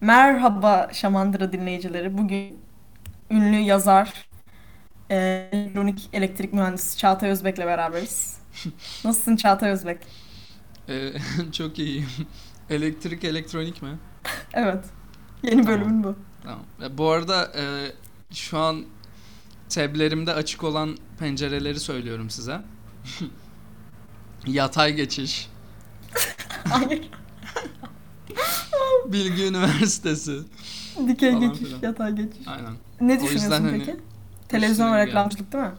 Merhaba Şamandıra dinleyicileri. Bugün ünlü yazar, e, elektronik elektrik mühendisi Çağatay Özbek'le beraberiz. Nasılsın Çağatay Özbek? Ee, çok iyiyim. Elektrik elektronik mi? Evet. Yeni Tamam. bölümün bu. Tamam. Ya, bu arada e, şu an tablerimde açık olan pencereleri söylüyorum size. Yatay geçiş. Hayır. Bilgi Üniversitesi. Dikey Falan geçiş, filan. yatay geçiş. Aynen. Ne düşünüyorsun hani peki? Televizyon ve reklamcılık değil mi?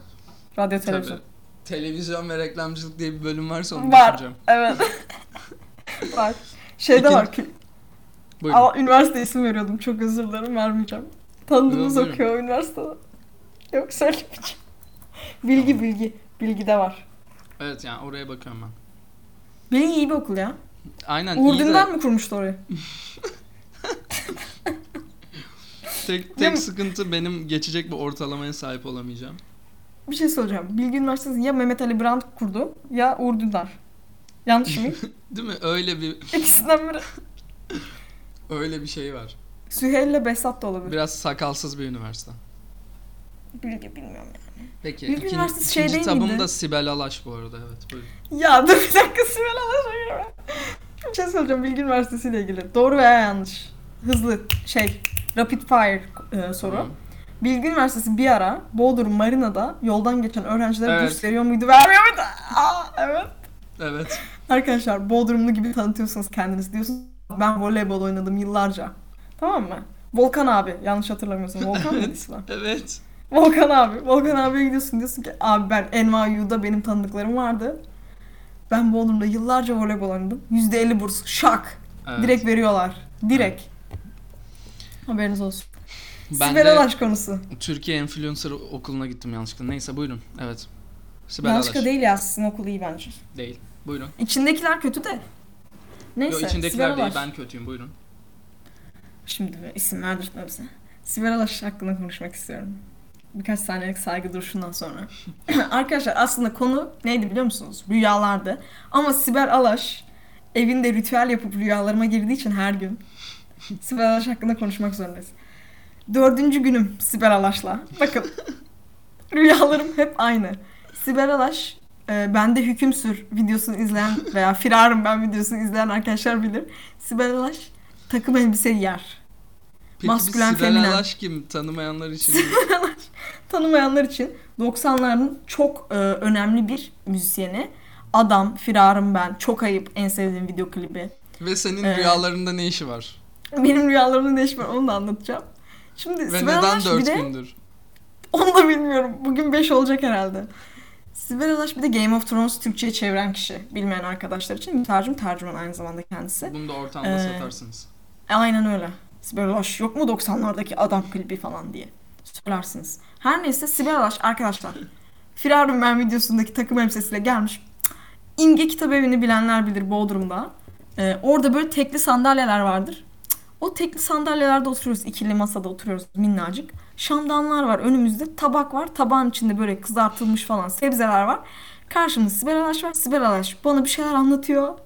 Radyo Tabii. televizyon. Televizyon ve reklamcılık diye bir bölüm varsa onu Var. düşüneceğim. Evet. var. Şeyde İkinci- var. kü- Buyurun. Ama üniversite isim veriyordum. Çok özür dilerim. Vermeyeceğim. Tanıdığımız Buyurun. okuyor üniversitede. Yok söylemeyeceğim. Bilgi bilgi. Bilgi de var. Evet yani oraya bakıyorum ben. Bilgi iyi bir okul ya. Aynen Uğur iyi de Dündar mı kurmuştu orayı? tek, tek sıkıntı benim geçecek bir ortalamaya sahip olamayacağım. Bir şey söyleyeceğim. Bilgi Üniversitesi ya Mehmet Ali Brand kurdu ya Uğur Dündar. Yanlış mı? Değil mi? Öyle bir İkisinden biri. öyle bir şey var. Süheyl ile Behzat da olabilir. Biraz sakalsız bir üniversite. Bilgi bilmiyorum ya. Peki Bilgi ikin- Üniversitesi şey ikinci değil tabım da Sibel Alaş bu arada evet buyurun. Ya dur bir dakika Sibel girme. Bir şey söyleyeceğim Bilgi Üniversitesi ile ilgili. Doğru veya yanlış. Hızlı şey rapid fire e, soru. Tamam. Bilgi Üniversitesi bir ara Bodrum Marina'da yoldan geçen öğrencilere Evet. burs veriyor muydu? Vermiyor muydu? Aa, evet. Evet. Arkadaşlar Bodrumlu gibi tanıtıyorsunuz kendinizi diyorsunuz. Ben voleybol oynadım yıllarca. Tamam mı? Volkan abi yanlış hatırlamıyorsun. Volkan mıydı? Evet. Volkan abi. Volkan abiye gidiyorsun diyorsun ki abi ben NYU'da benim tanıdıklarım vardı. Ben Bodrum'da yıllarca voleybol oynadım. %50 burs. Şak. evet. Direkt veriyorlar. Direkt. Haberiniz olsun. Ben Sibel Alaş konusu. Türkiye Influencer okuluna gittim yanlışlıkla. Neyse buyurun. Evet. Sibel Yanlışlıkla Alaş. değil ya sizin okul iyi bence. Değil. Buyurun. İçindekiler kötü de. Neyse. Yo içindekiler Sibel değil Alaş. ben kötüyüm buyurun. Şimdi isim verdirtme bize. Sibel Alaş hakkında konuşmak istiyorum. Birkaç saniyelik saygı duruşundan sonra. Arkadaşlar aslında konu neydi biliyor musunuz? Rüyalardı. Ama Sibel Alaş evinde ritüel yapıp rüyalarıma girdiği için her gün Sibel Alaş hakkında konuşmak zorundayız. Dördüncü günüm Sibel Alaş'la. Bakın rüyalarım hep aynı. Sibel Alaş e, bende hüküm sür videosunu izleyen veya firarım ben videosunu izleyen arkadaşlar bilir. Sibel Alaş takım elbise giyer. Peki Maskülen, bir Sibel feminen. Alaş kim? Tanımayanlar için. Tanımayanlar için 90'ların çok e, önemli bir müzisyeni. Adam, firarım ben, çok ayıp en sevdiğim video klibi. Ve senin Ee, rüyalarında ne işi var? Benim rüyalarımda ne iş var onu da anlatacağım. Şimdi Ve Sibel neden Alaş bir 4 de gündür? onu da bilmiyorum. Bugün 5 olacak herhalde. Sibel Alaş bir de Game of Thrones Türkçe'ye çeviren kişi. Bilmeyen arkadaşlar için mütercim tercüman aynı zamanda kendisi. Bunu da ortamda Ee, satarsınız. Aynen öyle. Sibel Alaş yok mu 90'lardaki adam klibi falan diye söylersiniz. Her neyse Sibel Alaş arkadaşlar. Firarım ben videosundaki takım elbisesiyle gelmiş. İmge Kitap Evi'ni bilenler bilir Bodrum'da. Ee, orada böyle tekli sandalyeler vardır. O tekli sandalyelerde oturuyoruz. ikili masada oturuyoruz minnacık. Şamdanlar var önümüzde. Tabak var. Tabağın içinde böyle kızartılmış falan sebzeler var. Karşımızda Sibel Alaş var. Sibel Alaş bana bir şeyler anlatıyor.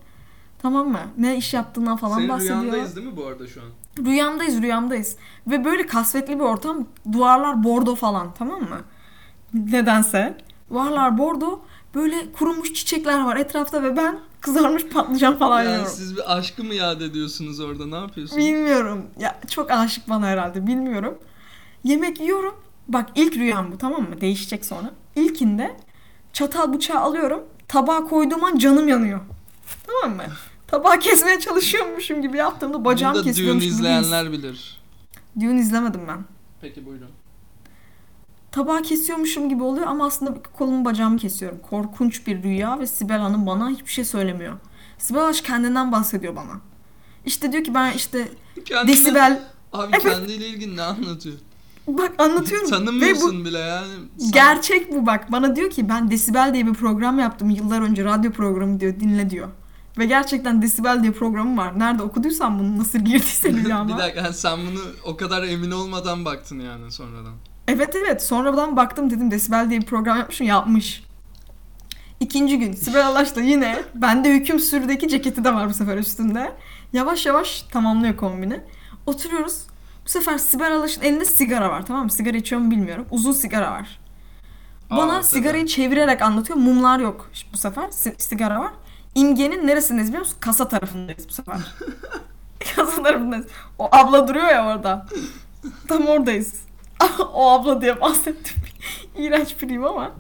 Tamam mı? Ne iş yaptığından falan Senin bahsediyor. rüyandayız değil mi bu arada şu an? Rüyamdayız rüyamdayız. Ve böyle kasvetli bir ortam. Duvarlar bordo falan tamam mı? Nedense. Duvarlar bordo. Böyle kurumuş çiçekler var etrafta ve ben kızarmış patlıcan falan Yani yiyorum. siz bir aşkı mı yad ediyorsunuz orada? Ne yapıyorsunuz? Bilmiyorum. Ya çok aşık bana herhalde bilmiyorum. Yemek yiyorum. Bak ilk rüyam bu tamam mı? Değişecek sonra. İlkinde çatal bıçağı alıyorum. Tabağa koyduğum an canım yanıyor. Tamam mı? Tabağı kesmeye çalışıyormuşum gibi yaptığımda bacağım Bunu da düğün kesiliyormuş gibi bir his. izleyenler bilir. Düğün izlemedim ben. Peki buyurun. Tabağı kesiyormuşum gibi oluyor ama aslında kolumu bacağımı kesiyorum. Korkunç bir rüya ve Sibel Hanım bana hiçbir şey söylemiyor. Sibel Aş kendinden bahsediyor bana. İşte diyor ki ben işte Kendine- desibel Abi Evet. kendiyle ilgili ne anlatıyor? bak anlatıyorum ve bu Tanımıyorsun bile yani. Sen- gerçek bu bak bana diyor ki ben Desibel diye bir program yaptım yıllar önce radyo programı diyor dinle diyor. Ve gerçekten Desibel diye programı var. Nerede okuduysan bunu nasıl girdiyse bir rüyama. dakika yani sen bunu o kadar emin olmadan baktın yani sonradan. Evet evet sonradan baktım dedim Desibel diye bir program yapmışım yapmış. İkinci gün Sibel Alaş da yine bende hüküm sürdeki ceketi de var bu sefer üstünde. Yavaş yavaş tamamlıyor kombini. Oturuyoruz. Bu sefer Sibel Alaş'ın elinde sigara var tamam mı? Sigara içiyor mu bilmiyorum. Uzun sigara var. Bana Aa, tabii. sigarayı çevirerek anlatıyor. Mumlar yok bu sefer. Si- sigara var. İmgenin neresindeyiz biliyor musun? Kasa tarafındayız bu sefer. Kasa tarafındayız. O abla duruyor ya orada. Tam oradayız. o abla diye bahsettim. İğrenç biriyim ama.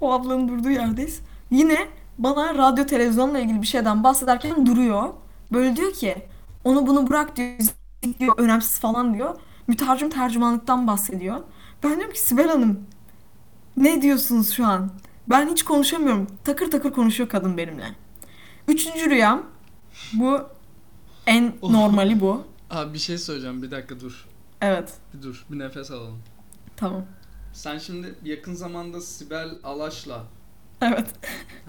O ablanın durduğu yerdeyiz. Yine bana radyo televizyonla ilgili bir şeyden bahsederken duruyor. Böyle diyor ki onu bunu bırak diyor, diyor önemsiz falan diyor. Mütercim tercümanlıktan bahsediyor. Ben diyorum ki Sibel Hanım ne diyorsunuz şu an? Ben hiç konuşamıyorum. Takır takır konuşuyor kadın benimle. Üçüncü rüyam. Bu en Oh. normali bu. Abi bir şey söyleyeceğim bir dakika dur. Evet. Bir dur bir nefes alalım. Tamam. Sen şimdi yakın zamanda Sibel Alaş'la Evet.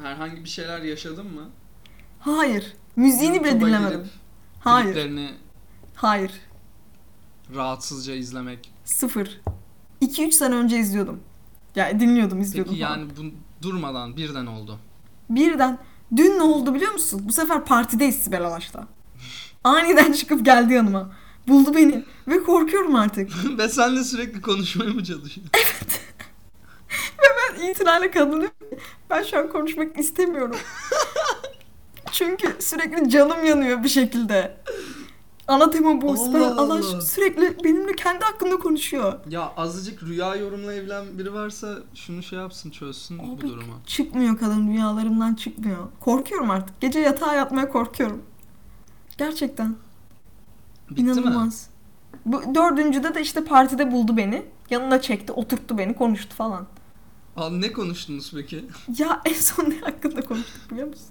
herhangi bir şeyler yaşadın mı? Hayır. Müziğini bile dinlemedim. girip Hayır. Hayır. rahatsızca izlemek. Sıfır. 2-3 sene önce izliyordum. Ya dinliyordum, izliyordum Peki falan. yani bu durmadan birden oldu. Birden dün ne oldu biliyor musun? Bu sefer partideyiz Sibel Alaş'ta. Aniden çıkıp geldi yanıma. Buldu beni ve korkuyorum artık. Ve senle sürekli konuşmaya mı çalışıyorsun? Ben itinayla kadın diyorum ki, ben şu an konuşmak istemiyorum. Çünkü sürekli canım yanıyor bir şekilde. Ana tema bu. Allah Allah. sürekli benimle kendi hakkında konuşuyor. ya azıcık rüya yorumlayabilen biri varsa şunu şey yapsın çözsün bu Abi, durumu. Çıkmıyor kadın rüyalarımdan çıkmıyor. Korkuyorum artık. Gece yatağa yatmaya korkuyorum. Gerçekten. Bitti mi? İnanılmaz. Bu dördüncüde de işte partide buldu beni. Yanına çekti, oturttu beni, konuştu falan. Aa, ne konuştunuz peki? Ya en son ne hakkında konuştuk biliyor musun?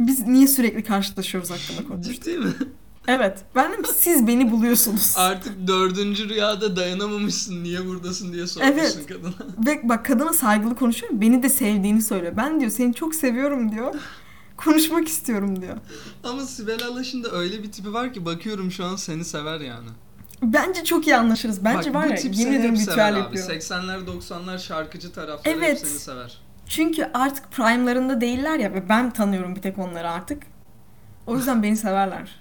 Biz niye sürekli karşılaşıyoruz hakkında konuştuk. Ciddi mi? Evet. Ben dedim siz beni buluyorsunuz. Artık dördüncü rüyada dayanamamışsın niye buradasın diye sormuşsun Evet. kadına. Ve bak kadına saygılı konuşuyorum. Beni de sevdiğini söylüyor. Ben diyor seni çok seviyorum diyor. Konuşmak istiyorum diyor. Ama Sibel Alaş'ın da öyle bir tipi var ki bakıyorum şu an seni sever yani. Bence çok iyi anlaşırız. Bence Bak, var ya yemin hep ritüel yapıyorum. 80'ler 90'lar şarkıcı tarafları hep Evet. seni sever. Çünkü artık prime'larında değiller ya ve ben tanıyorum bir tek onları artık. O yüzden beni severler.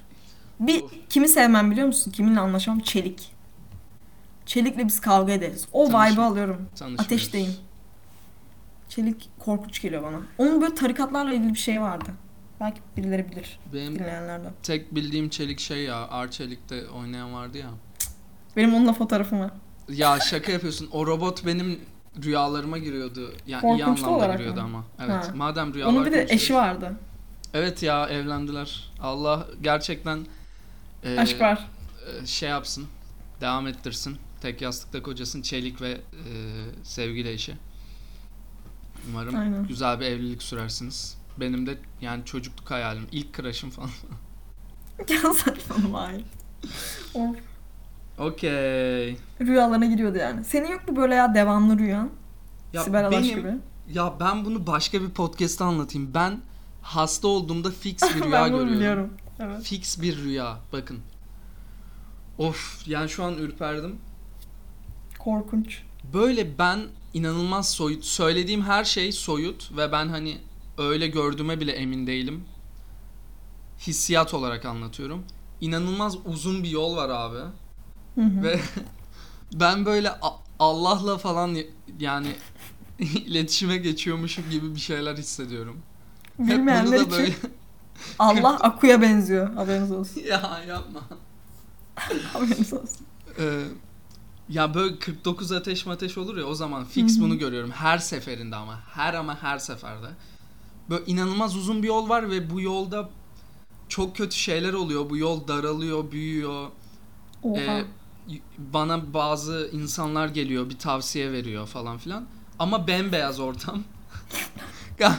Bir kimi sevmem biliyor musun? Kiminle anlaşamam? Çelik. Çelik'le biz kavga ederiz. O vibe'ı alıyorum. Ateşteyim. Çelik korkunç geliyor bana. Onun böyle tarikatlarla ilgili bir şey vardı. Belki birileri bilir. Benim Dinleyenlerden. tek bildiğim Çelik şey ya. Arçelik'te oynayan vardı ya. Benim onunla fotoğrafım var. Ya şaka yapıyorsun. O robot benim rüyalarıma giriyordu. Yani iyi Korkunçlu anlamda olarak giriyordu mı? ama. Evet. Ha. Madem rüyalar Onun bir de konuşuyoruz. eşi vardı. Evet ya evlendiler. Allah gerçekten e, Aşk var. e, şey yapsın. Devam ettirsin. Tek yastıkta kocasın Çelik ve e, sevgili eşi. Umarım Aynen. güzel bir evlilik sürersiniz. Benim de yani çocukluk hayalim. ilk crush'ım falan. Ya saçmalama. Of. Okey. Rüyalarına giriyordu yani. Senin yok mu böyle ya devamlı rüyan? Ya Sibel Alaş benim gibi. ya ben bunu başka bir podcast'ta anlatayım. Ben hasta olduğumda fix bir rüya ben görüyorum. biliyorum. Evet. Fix bir rüya. Bakın. Of yani şu an ürperdim. Korkunç. Böyle ben inanılmaz soyut. Söylediğim her şey soyut ve ben hani öyle gördüğüme bile emin değilim. Hissiyat olarak anlatıyorum. İnanılmaz uzun bir yol var abi. Hı hı. Ve ben böyle Allah'la falan yani iletişime geçiyormuşum gibi bir şeyler hissediyorum. Hep bunu Bilmeyenler da için böyle Allah Aku'ya benziyor. Haberiniz olsun. ya yapma. Haberiniz olsun. Ee, ya böyle 49 ateş mateş olur ya o zaman fix Hı hı. bunu görüyorum her seferinde ama her ama her seferde. Böyle inanılmaz uzun bir yol var ve bu yolda çok kötü şeyler oluyor. Bu yol daralıyor, büyüyor. Oha. Ee, bana bazı insanlar geliyor, bir tavsiye veriyor falan filan. Ama bembeyaz ortam.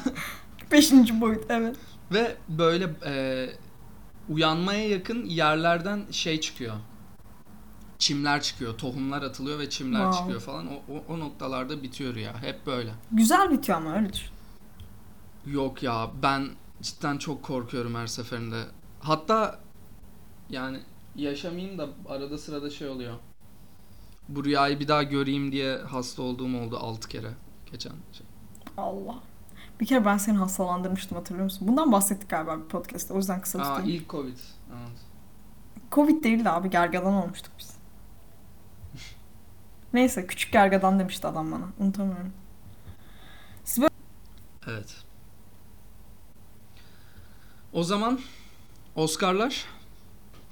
Beşinci boyut evet. Ve böyle e, uyanmaya yakın yerlerden şey çıkıyor. Çimler çıkıyor, tohumlar atılıyor ve çimler Wow. çıkıyor falan. O, o, o noktalarda bitiyor ya. Hep böyle. Güzel bitiyor ama öyle düşün. Yok ya ben cidden çok korkuyorum her seferinde. Hatta yani yaşamayayım da arada sırada şey oluyor. Bu rüyayı bir daha göreyim diye hasta olduğum oldu 6 kere geçen şey. Allah. Bir kere ben seni hastalandırmıştım hatırlıyor musun? Bundan bahsettik galiba bir podcast'ta. O yüzden kısa Aa tutayım. ilk Covid. Evet. Covid değil de abi gergedan olmuştuk biz. Neyse küçük gergedan demişti adam bana. Unutamıyorum. Siz böyle Evet. O zaman Oscar'lar.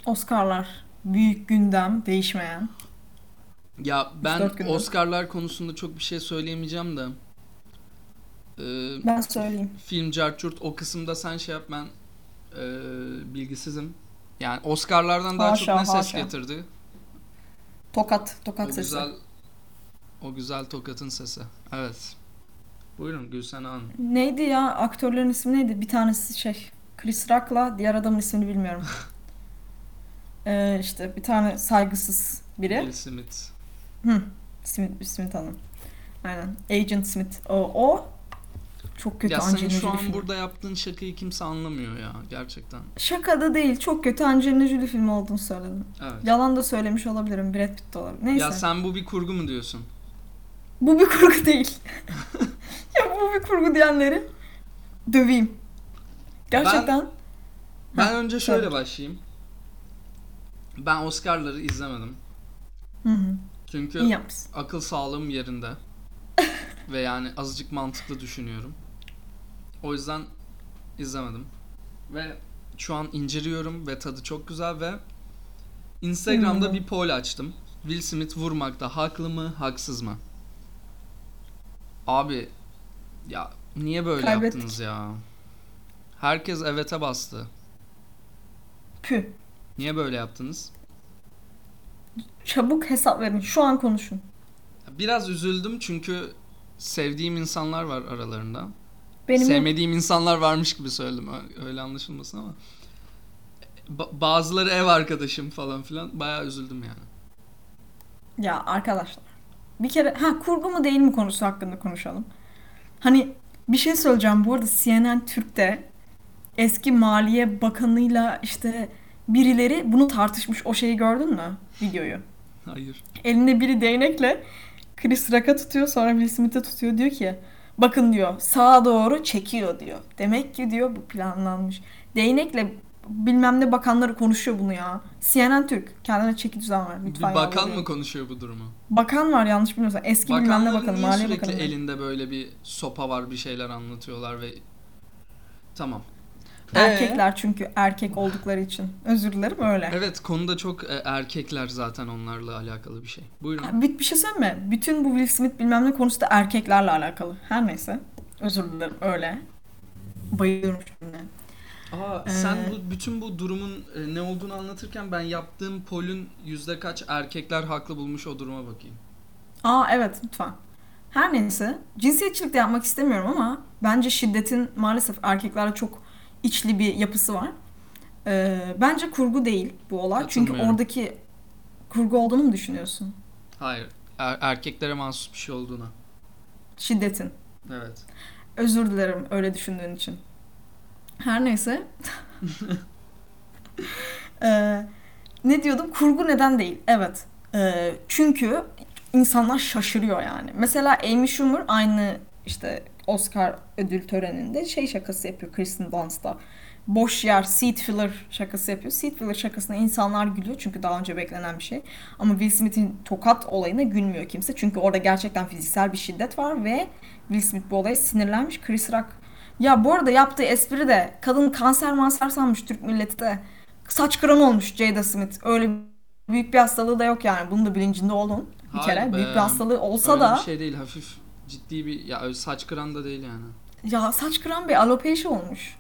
Oscar'lar. Büyük gündem değişmeyen. Ya ben. Oscar'lar konusunda çok bir şey söyleyemeyeceğim de. Ee, Ben söyleyeyim. film carçurt o kısımda sen şey yap ben e, bilgisizim. Yani Oscar'lardan daha çok Haşa, ne ses haşa. getirdi? Tokat. O Tokat sesi. güzel o güzel tokatın sesi. Evet. Buyurun Gülsen Hanım. Neydi ya? Aktörlerin ismi neydi? Bir tanesi şey. Chris Rock'la diğer adamın ismini bilmiyorum. ee, işte bir tane saygısız biri. Will Smith. Hı. Smith, Smith Hanım. Aynen. Agent Smith. O, o çok kötü Ya Angelina şu Jolie an filmi. burada yaptığın şakayı kimse anlamıyor ya gerçekten. Şaka da değil. Çok kötü Angelina Jolie filmi olduğunu söyledim. Evet. Yalan da söylemiş olabilirim. Brad Pitt de olabilir. Neyse. Ya sen bu bir kurgu mu diyorsun? Bu bir kurgu değil. ya bu bir kurgu diyenleri döveyim. Gerçekten. Ben Heh, önce şöyle söyle. başlayayım. Ben Oscar'ları izlemedim. Hı hı. Çünkü akıl sağlığım yerinde. Ve yani azıcık mantıklı düşünüyorum. O yüzden izlemedim. Ve şu an inciriyorum ve tadı çok güzel ve Instagram'da Hmm. bir poll açtım. Will Smith vurmakta haklı mı, haksız mı? Abi ya niye böyle Kaybettik. yaptınız ya? Herkes evet'e bastı. Püh. Niye böyle yaptınız? Çabuk hesap verin. Şu an konuşun. Biraz üzüldüm çünkü sevdiğim insanlar var aralarında. Benim Sevmediğim insanlar varmış gibi söyledim. Öyle anlaşılmasın ama. Ba- bazıları ev arkadaşım falan filan. Bayağı üzüldüm yani. Ya arkadaşlar. Bir kere ha kurgu mu değil mi konusu hakkında konuşalım. Hani bir şey söyleyeceğim. Bu arada CNN Türk'te eski Maliye Bakanı'yla işte birileri bunu tartışmış. O şeyi gördün mü? Videoyu. Hayır. Elinde biri değnekle Chris Rock'a tutuyor sonra Will Smith'e tutuyor diyor ki bakın diyor sağa doğru çekiyor diyor. Demek ki diyor bu planlanmış. Değnekle bilmem ne bakanları konuşuyor bunu ya. CNN Türk kendine çeki düzen Bir lütfen. bakan yalvarıyorum. mı konuşuyor bu durumu? Bakan var yanlış bilmiyorsam. Eski bilmem ne Bakanların bakanı, maliye sürekli bakanı. elinde böyle bir sopa var bir şeyler anlatıyorlar ve tamam. Erkekler çünkü erkek oldukları için. Özür dilerim öyle. Evet konuda çok e, erkekler zaten onlarla alakalı bir şey. Buyurun. Bir, bir şey söyleyeyim mi? Bütün bu Will Smith bilmem ne konusu da erkeklerle alakalı. Her neyse. Özür dilerim öyle. Bayılıyorum şimdi. Aa, Ee, sen bu, bütün bu durumun e, ne olduğunu anlatırken ben yaptığım polün yüzde kaç erkekler haklı bulmuş o duruma bakayım. Aa evet lütfen. Her neyse cinsiyetçilik de yapmak istemiyorum ama bence şiddetin maalesef erkeklerde çok içli bir yapısı var. Ee, bence kurgu değil bu olay. Çünkü oradaki kurgu olduğunu mu düşünüyorsun? Hayır. er- erkeklere mahsus bir şey olduğuna. Şiddetin. Evet. Özür dilerim öyle düşündüğün için. Her neyse. Ee, ne diyordum? Kurgu neden değil? Evet. Ee, çünkü insanlar şaşırıyor yani. Mesela Amy Schumer aynı işte Oscar ödül töreninde şey şakası yapıyor Kristen Dunst'ta. Boş yer, seat filler şakası yapıyor. Seat filler şakasına insanlar gülüyor çünkü daha önce beklenen bir şey. Ama Will Smith'in tokat olayına gülmüyor kimse. Çünkü orada gerçekten fiziksel bir şiddet var ve Will Smith bu olaya sinirlenmiş. Chris Rock ya bu arada yaptığı espri de kadın kanser manser sanmış Türk milleti de. Saç kıran olmuş Jada Smith. Öyle büyük bir hastalığı da yok yani. Bunun da bilincinde olun. Bir Hayır kere be. büyük bir hastalığı olsa Öyle da bir şey değil hafif ciddi bir ya saç kıran da değil yani. ya saç kıran bir alopecia olmuş.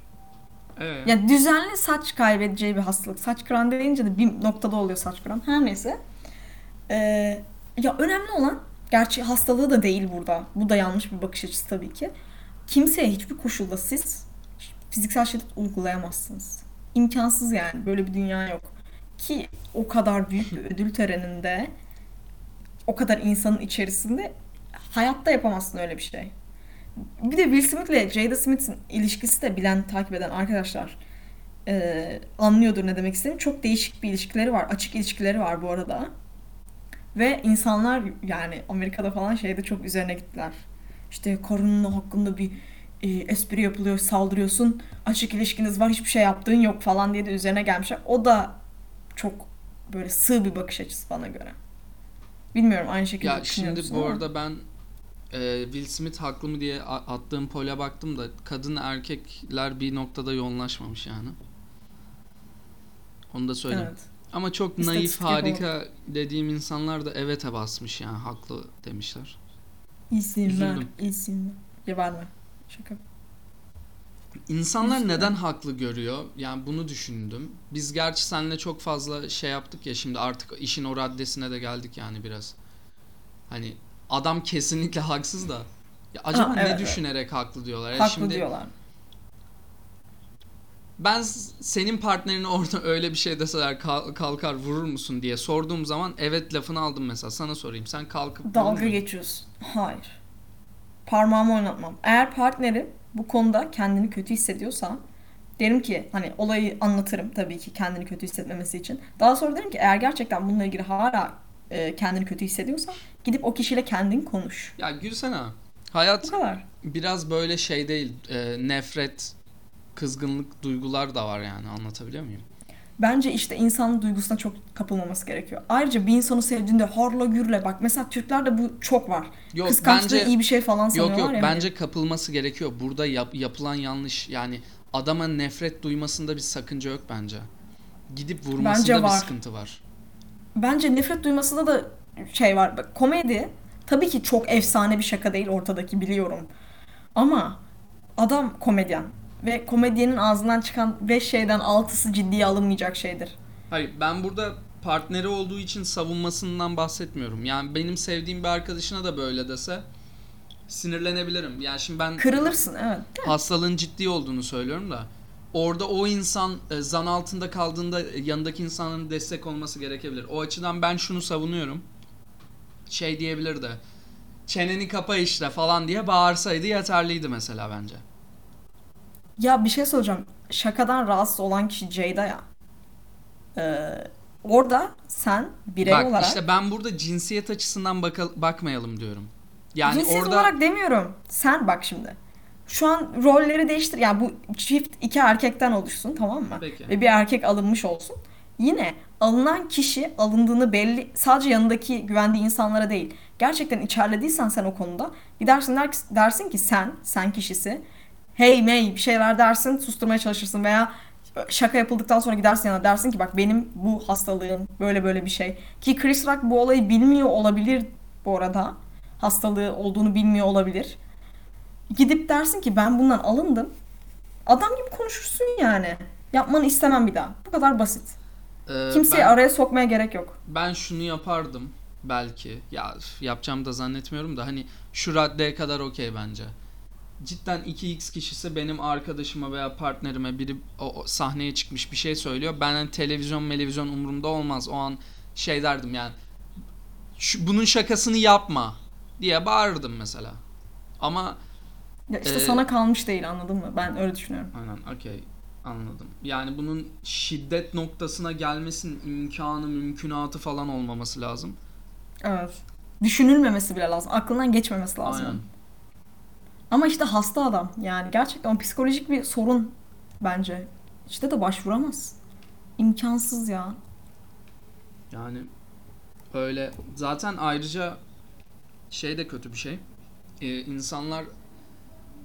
Ee, Ya düzenli saç kaybedeceği bir hastalık. Saç kıran deyince de bir noktada oluyor saç kıran. Her neyse. Ee, ya önemli olan gerçi hastalığı da değil burada. Bu da yanlış bir bakış açısı tabii ki. Kimseye hiçbir koşulda siz fiziksel şiddet uygulayamazsınız. İmkansız yani. Böyle bir dünya yok. Ki o kadar büyük bir ödül töreninde o kadar insanın içerisinde hayatta yapamazsın öyle bir şey. Bir de Will Smith ile Jada Smith'in ilişkisi de bilen, takip eden arkadaşlar eee, anlıyordur ne demek istediğimi. Çok değişik bir ilişkileri var. Açık ilişkileri var bu arada. Ve insanlar yani Amerika'da falan şeyde çok üzerine gittiler. İşte karının hakkında bir e, espri yapılıyor, saldırıyorsun. Açık ilişkiniz var, hiçbir şey yaptığın yok falan diye de üzerine gelmişler. O da çok böyle sığ bir bakış açısı bana göre. Bilmiyorum aynı şekilde Ya şimdi bu ama- arada ben e, Will Smith haklı mı diye attığım pole baktım da kadın erkekler bir noktada yoğunlaşmamış yani. Onu da söyleyeyim. Evet. Ama çok naif İstatistik yapalım. harika dediğim insanlar da evete basmış yani haklı demişler. Üzüldüm. İyisin. Ya verme. Şaka. İnsanlar neden haklı görüyor? Yani bunu düşündüm. Biz gerçi seninle çok fazla şey yaptık ya şimdi artık işin o raddesine de geldik yani biraz. Hani adam kesinlikle haksız da. Ya acaba Ha, ne evet, evet. düşünerek haklı diyorlar? Haklı şimdi diyorlar. ben senin partnerini orada öyle bir şey deseler kal- kalkar vurur musun diye sorduğum zaman evet lafını aldım mesela. Sana sorayım. Sen kalkıp Dalga geçiyorsun. Hayır. Parmağımı oynatmam. Eğer partnerim bu konuda kendini kötü hissediyorsa derim ki hani olayı anlatırım tabii ki kendini kötü hissetmemesi için. Daha sonra derim ki eğer gerçekten bununla ilgili hala e, kendini kötü hissediyorsa gidip o kişiyle kendin konuş. Ya gülsene. Bu Hayat kadar. biraz böyle şey değil. e, nefret, kızgınlık duygular da var yani anlatabiliyor muyum? Bence işte insanın duygusuna çok kapılmaması gerekiyor. Ayrıca bir insanı sevdiğinde harla gürle bak mesela Türklerde bu çok var. Yok Kıskançlığı bence iyi bir şey falan sanıyorlar yok yok ya. bence kapılması gerekiyor. Burada yap- yapılan yanlış yani adama nefret duymasında bir sakınca yok bence. Gidip vurmasında Bence bir var. sıkıntı var. Bence nefret duymasında da şey var. Bak, komedi tabii ki çok efsane bir şaka değil ortadaki biliyorum. Ama adam komedyen ve komedyenin ağzından çıkan 5 şeyden 6'sı ciddiye alınmayacak şeydir. Hayır ben burada partneri olduğu için savunmasından bahsetmiyorum. Yani benim sevdiğim bir arkadaşına da böyle dese sinirlenebilirim. Yani şimdi ben Kırılırsın evet. hastalığın ciddi olduğunu söylüyorum da orada o insan e, zan altında kaldığında e, yanındaki insanın destek olması gerekebilir. O açıdan ben şunu savunuyorum. Şey diyebilir de çeneni kapa işte falan diye bağırsaydı yeterliydi mesela bence. Ya bir şey soracağım. Şakadan rahatsız olan kişi Ceyda ya. Ee, orada sen birey Bak olarak işte ben burada cinsiyet açısından baka- bakmayalım diyorum. Yani Cinsiyet orada olarak demiyorum. Sen bak şimdi. Şu an rolleri değiştir. Yani bu çift iki erkekten oluşsun tamam mı? Peki. Ve bir erkek alınmış olsun. Yine alınan kişi alındığını belli sadece yanındaki güvendiği insanlara değil. Gerçekten içerlediysen sen o konuda gidersin der, dersin ki sen, sen kişisi hey mey bir şeyler dersin susturmaya çalışırsın veya şaka yapıldıktan sonra gidersin yana dersin ki bak benim bu hastalığım böyle böyle bir şey. Ki Chris Rock bu olayı bilmiyor olabilir bu arada. Hastalığı olduğunu bilmiyor olabilir. Gidip dersin ki ben bundan alındım. Adam gibi konuşursun yani. Yapmanı istemem bir daha. Bu kadar basit. e, Kimseyi ben- araya sokmaya gerek yok. ben şunu yapardım belki. Ya üf, yapacağımı da zannetmiyorum da hani şu raddeye kadar okey bence. Cidden 2x kişisi benim arkadaşıma veya partnerime biri o, o sahneye çıkmış bir şey söylüyor. Ben hani televizyon televizyon umurumda olmaz. O an şey derdim yani şu, bunun şakasını yapma diye bağırırdım mesela. Ama Ya işte Ee, sana kalmış değil anladın mı? Ben öyle düşünüyorum. aynen okey anladım. Yani bunun şiddet noktasına gelmesinin imkanı mümkünatı falan olmaması lazım. Evet. Düşünülmemesi bile lazım. Aklından geçmemesi lazım. Aynen. Ama işte hasta adam. Yani gerçekten psikolojik bir sorun bence. İşte de başvuramaz. İmkansız ya. Yani öyle zaten ayrıca şey de kötü bir şey. Ee, insanlar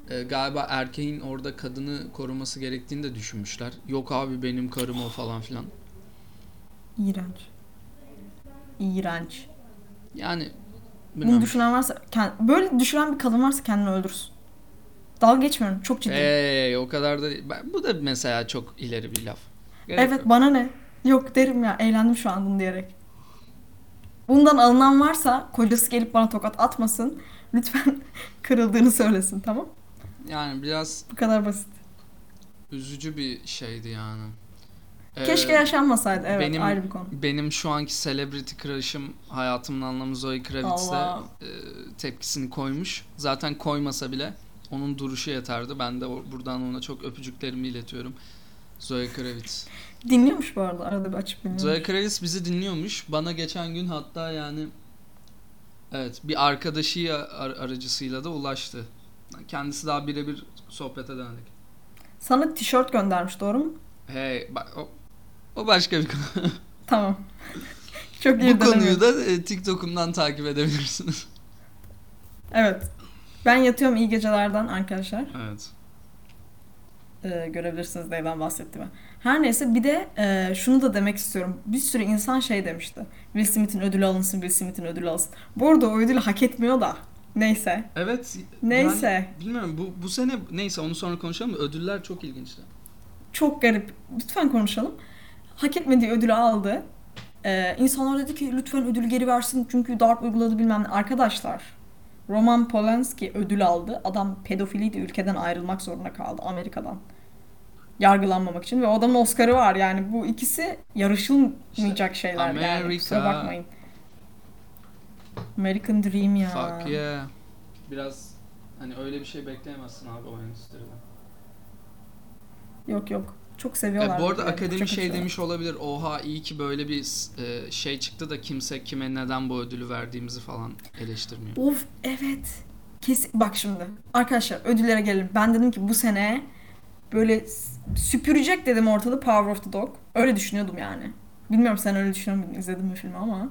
e, galiba erkeğin orada kadını koruması gerektiğini de düşünmüşler. Yok abi benim karım o falan filan. İğrenç. İğrenç. Yani Bunu bilmiyorum. düşünen varsa, kend- böyle düşünen bir kadın varsa kendini öldürsün. Dalga geçmiyorum. Çok ciddi. Ey, o kadar da. Ben- bu da mesela çok ileri bir laf. Gerek evet yok. bana ne? Yok derim ya. Eğlendim şu an bunu diyerek. Bundan alınan varsa kocası gelip bana tokat atmasın. Lütfen kırıldığını söylesin tamam? Yani biraz Bu kadar basit. üzücü bir şeydi yani. Ee, Keşke yaşanmasaydı. Evet benim- ayrı bir konu. Benim şu anki celebrity crush'ım hayatımın anlamı Zoe Kravitz'e e, tepkisini koymuş. Zaten koymasa bile onun duruşu yeterdi. Ben de buradan ona çok öpücüklerimi iletiyorum. Zoe Kravitz. Dinliyormuş bu arada. Arada bir açıp dinliyormuş. Zoe Kravitz bizi dinliyormuş. Bana geçen gün hatta yani evet bir arkadaşı ar- aracısıyla da ulaştı. Kendisi daha birebir sohbet edemedik. Sana tişört göndermiş doğru mu? Hey bak o, o başka bir konu. Tamam. Çok iyi Bu konuyu da e, TikTok'umdan takip edebilirsiniz. Evet. Ben yatıyorum iyi gecelerden arkadaşlar. Evet. Ee, görebilirsiniz neyden bahsettiğimi. Her neyse bir de e, şunu da demek istiyorum. Bir sürü insan şey demişti. Will Smith'in ödülü alınsın, Will Smith'in ödülü alınsın. Bu arada o ödülü hak etmiyor da. Neyse. Evet. Neyse. yani bilmiyorum bu bu sene neyse onu sonra konuşalım da ödüller çok ilginçti. Çok garip. Lütfen konuşalım. Hak etmediği ödülü aldı. Ee, insanlar dedi ki lütfen ödülü geri versin çünkü darp uyguladı bilmem ne. Arkadaşlar Roman Polanski ödül aldı. Adam pedofiliydi ülkeden ayrılmak zorunda kaldı Amerika'dan. Yargılanmamak için ve o adamın Oscar'ı var yani bu ikisi yarışılmayacak şeyler yani Amerika. kusura bakmayın. American Dream ya. Fuck yeah. Biraz hani öyle bir şey bekleyemezsin abi o endüstriden. Yok yok. Çok seviyorlar. E, bu arada akademi çok şey demiş olabilir. Oha iyi ki böyle bir e, şey çıktı da kimse kime neden bu ödülü verdiğimizi falan eleştirmiyor. Of evet. Kesin. Bak şimdi. Arkadaşlar ödüllere gelelim. Ben dedim ki bu sene böyle süpürecek dedim ortalığı Power of the Dog. Öyle düşünüyordum yani. Bilmiyorum sen öyle düşünüyor muydun? İzledin mi filmi ama.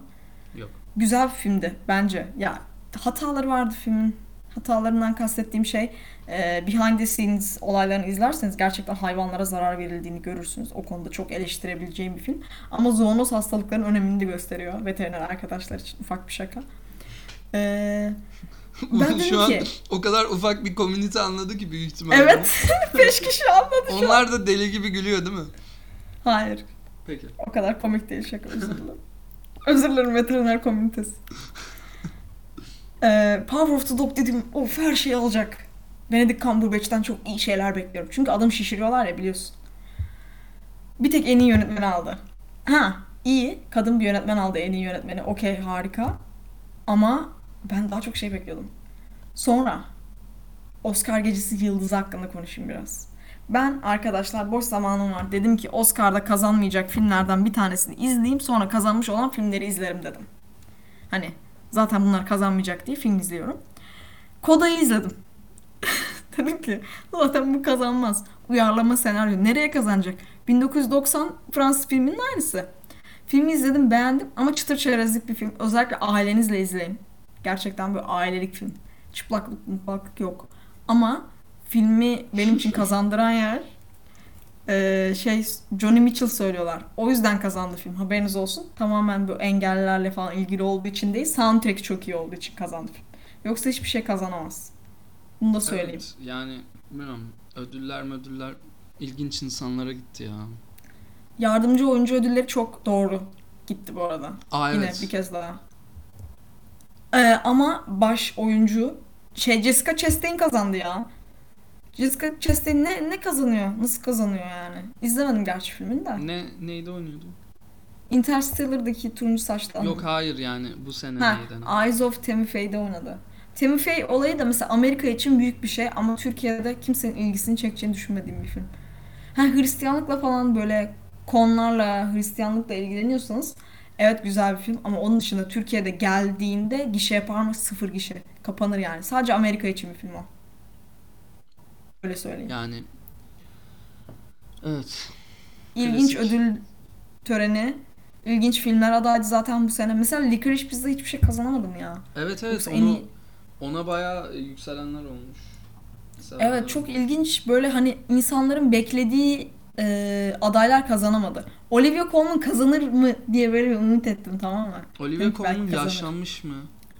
Yok. Güzel bir filmdi bence. Ya hataları vardı filmin. Hatalarından kastettiğim şey e, behind the scenes olaylarını izlerseniz gerçekten hayvanlara zarar verildiğini görürsünüz. O konuda çok eleştirebileceğim bir film. Ama zoonoz hastalıkların önemini de gösteriyor veteriner arkadaşlar için. Ufak bir şaka. Eee Ben Şu an ki- o kadar ufak bir komünite anladı ki büyük ihtimalle. Evet. Beş kişi anladı şu an. Onlar da deli gibi gülüyor değil mi? Hayır. Peki. O kadar komik değil şaka özür dilerim. özür dilerim veteriner komünitesi. Ee, Power of the Dog dedim of her şeyi alacak. Benedict Cumberbatch'ten çok iyi şeyler bekliyorum. Çünkü adam şişiriyorlar ya biliyorsun. Bir tek en iyi yönetmeni aldı. Ha iyi. Kadın bir yönetmen aldı en iyi yönetmeni. Okey harika. Ama ben daha çok şey bekliyordum. Sonra Oscar gecesi yıldızı hakkında konuşayım biraz. Ben arkadaşlar boş zamanım var. Dedim ki Oscar'da kazanmayacak filmlerden bir tanesini izleyeyim. Sonra kazanmış olan filmleri izlerim dedim. Hani zaten bunlar kazanmayacak diye film izliyorum. Koda'yı izledim. dedim ki zaten bu kazanmaz. Uyarlama senaryo. Nereye kazanacak? 1990 Fransız filminin aynısı. Filmi izledim beğendim ama çıtır çerezlik bir film. Özellikle ailenizle izleyin. Gerçekten böyle ailelik film. Çıplaklık mutlaklık yok. Ama filmi benim için kazandıran yer eee, şey Johnny Mitchell söylüyorlar. O yüzden kazandı film. Haberiniz olsun. Tamamen bu engellilerle falan ilgili olduğu için değil. Soundtrack çok iyi olduğu için kazandı film. Yoksa hiçbir şey kazanamaz. Bunu da söyleyeyim. Evet, yani bilmiyorum ödüller ödüller ilginç insanlara gitti ya. Yardımcı oyuncu ödülleri çok doğru gitti bu arada. Aa Yine evet. bir kez daha. Ee, ama baş oyuncu şey Jessica Chastain kazandı ya. Jessica Chastain ne ne kazanıyor? Nasıl kazanıyor yani? İzlemedim gerçi filmini de. Ne neydi oynuyordu? Interstellar'daki turuncu saçlı adam. Yok hayır yani bu sene Ha, neydi? Eyes of Tammy Faye'de oynadı. Tammy Faye olayı da mesela Amerika için büyük bir şey ama Türkiye'de kimsenin ilgisini çekeceğini düşünmediğim bir film. Ha Hristiyanlıkla falan böyle konularla, Hristiyanlıkla ilgileniyorsanız evet güzel bir film ama onun dışında Türkiye'de geldiğinde gişe yapar mı? Sıfır gişe. Kapanır yani. Sadece Amerika için bir film o. Öyle söyleyeyim. Yani evet. İlginç klasik. ödül töreni, ilginç filmler adaydı zaten bu sene. Mesela Licorice Pizza hiçbir şey kazanamadım ya. Evet evet Yoksa onu iyi- ona bayağı yükselenler olmuş. Mesela Evet çok ilginç böyle hani insanların beklediği e, adaylar kazanamadı. Olivia Colman kazanır mı diye böyle bir umut ettim tamam mı? Olivia Colman yaşlanmış mı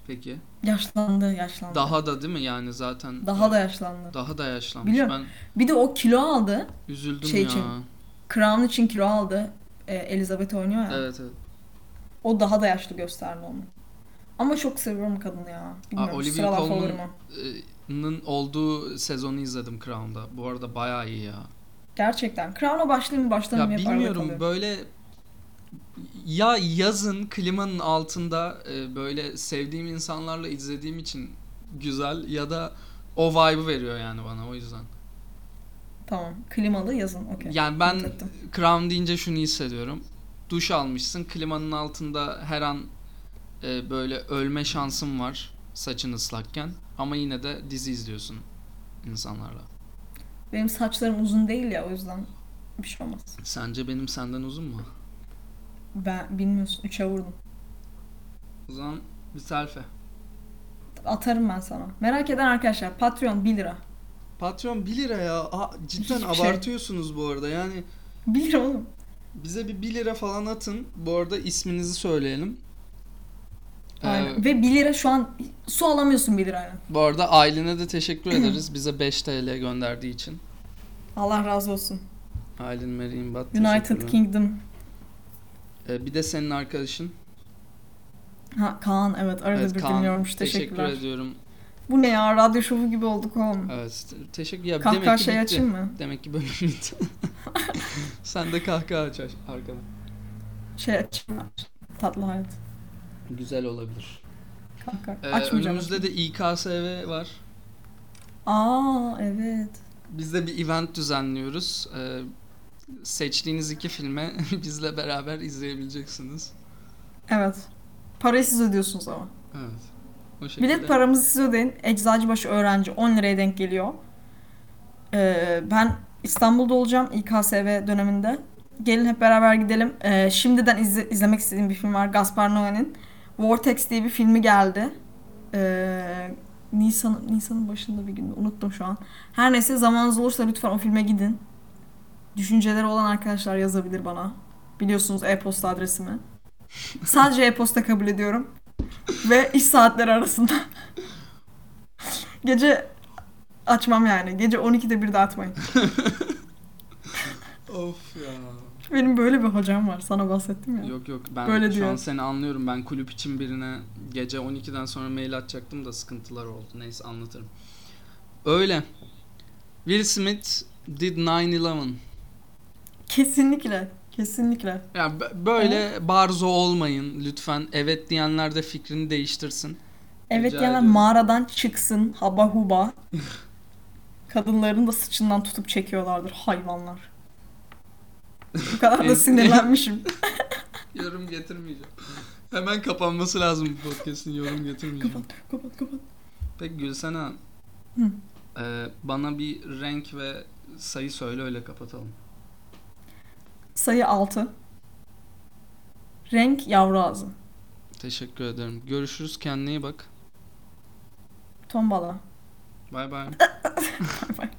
peki? Yaşlandı yaşlandı. Daha, Daha da değil mi yani zaten? da yaşlandı. Daha da yaşlanmış. Biliyorum. Bir de o kilo aldı. Ben üzüldüm Şey ya. için. Crown için kilo aldı. E, Elizabeth oynuyor ya. Evet evet. O daha da yaşlı gösterdi onu. Ama çok seviyorum kadını ya. Bilmiyorum Olivia sıralar Colman- favorim o. Nın olduğu sezonu izledim Crown'da. Bu arada bayağı iyi ya. Gerçekten. Crown'a başlayayım Ya başlamayayım arada bilmiyorum böyle ya yazın klimanın altında e, böyle sevdiğim insanlarla izlediğim için güzel ya da o vibe'ı veriyor yani bana o yüzden. Tamam. Klimalı yazın. Okey. Yani ben ettim. Crown deyince şunu hissediyorum. Duş almışsın klimanın altında her an e, böyle ölme şansın var saçın ıslakken ama yine de dizi izliyorsun insanlarla. Benim saçlarım uzun değil ya o yüzden bir şey olmaz. Sence benim senden uzun mu? Ben bilmiyorsun. 3'e vurdum. O zaman bir selfie. Atarım ben sana. Merak eden arkadaşlar Patreon 1 lira. Patron 1 lira ya. Aa, cidden Hiçbir şey. abartıyorsunuz bu arada. Yani 1 lira oğlum. bize bir 1 lira falan atın. Bu arada isminizi söyleyelim. Ee, Aynen. Ve 1 lira şu an su alamıyorsun 1 lirayla. bu arada Aylin'e de teşekkür ederiz. Bize 5 TL gönderdiği için. Allah razı olsun. Aylin Merimbad United teşekkürler. Kingdom. Ee, bir de senin arkadaşın. Ha Kaan evet arada Evet, bir Kaan. dinliyormuş. Teşekkür Teşekkürler. ediyorum. Bu ne ya? Radyo şovu gibi olduk oğlum. Evet. te- Teşekkür ya Kahkaha demek ki şey bitti. açayım mı? Demek ki bölüm bitti. Sen de kahkaha aç arkada. Şey açayım. mı? Tatlı hayat. Güzel olabilir. Kanka. Ee, Açmayacağım. önümüzde de İKSV var. Aa evet. Biz de bir event düzenliyoruz. Ee, seçtiğiniz iki filme bizle beraber izleyebileceksiniz. Evet. Parayı siz ödüyorsunuz ama. Evet. O şekilde. Bilet paramızı siz ödeyin. Eczacıbaşı öğrenci 10 liraya denk geliyor. Ee, ben İstanbul'da olacağım İKSV döneminde. Gelin hep beraber gidelim. Ee, şimdiden izle- izlemek istediğim bir film var. Gaspar Noé'nin Vortex diye bir filmi geldi. Ee, Nisan Nisan'ın başında bir günde unuttum şu an. Her neyse zamanınız olursa lütfen o filme gidin. Düşünceleri olan arkadaşlar yazabilir bana. Biliyorsunuz e-posta adresimi. Sadece e-posta kabul ediyorum. Ve iş saatleri arasında. Gece açmam yani. Gece 12'de bir de atmayın. Of ya. Benim böyle bir hocam var. Sana bahsettim ya. Yok yok ben Böyle şu diyor. an seni anlıyorum. Ben kulüp için birine gece 12'den sonra mail atacaktım da sıkıntılar oldu. Neyse anlatırım. Öyle. Will Smith did 9-11. Kesinlikle. Kesinlikle. Yani böyle barzo olmayın lütfen. Evet diyenler de fikrini değiştirsin. Evet Rica diyenler mağaradan çıksın. Haba huba. Kadınların da sıçından tutup çekiyorlardır hayvanlar. Bu kadar da sinirlenmişim. Yorum getirmeyeceğim. Hemen kapanması lazım bu podcast'in yorum getirmeyeceğim. kapat kapat kapat. Peki Gülsena. Hı. e, bana bir renk ve sayı söyle öyle kapatalım. Sayı 6. Renk yavru ağzı. Teşekkür ederim. Görüşürüz. Kendine iyi bak. Tombala. Bay bay. Bay bay.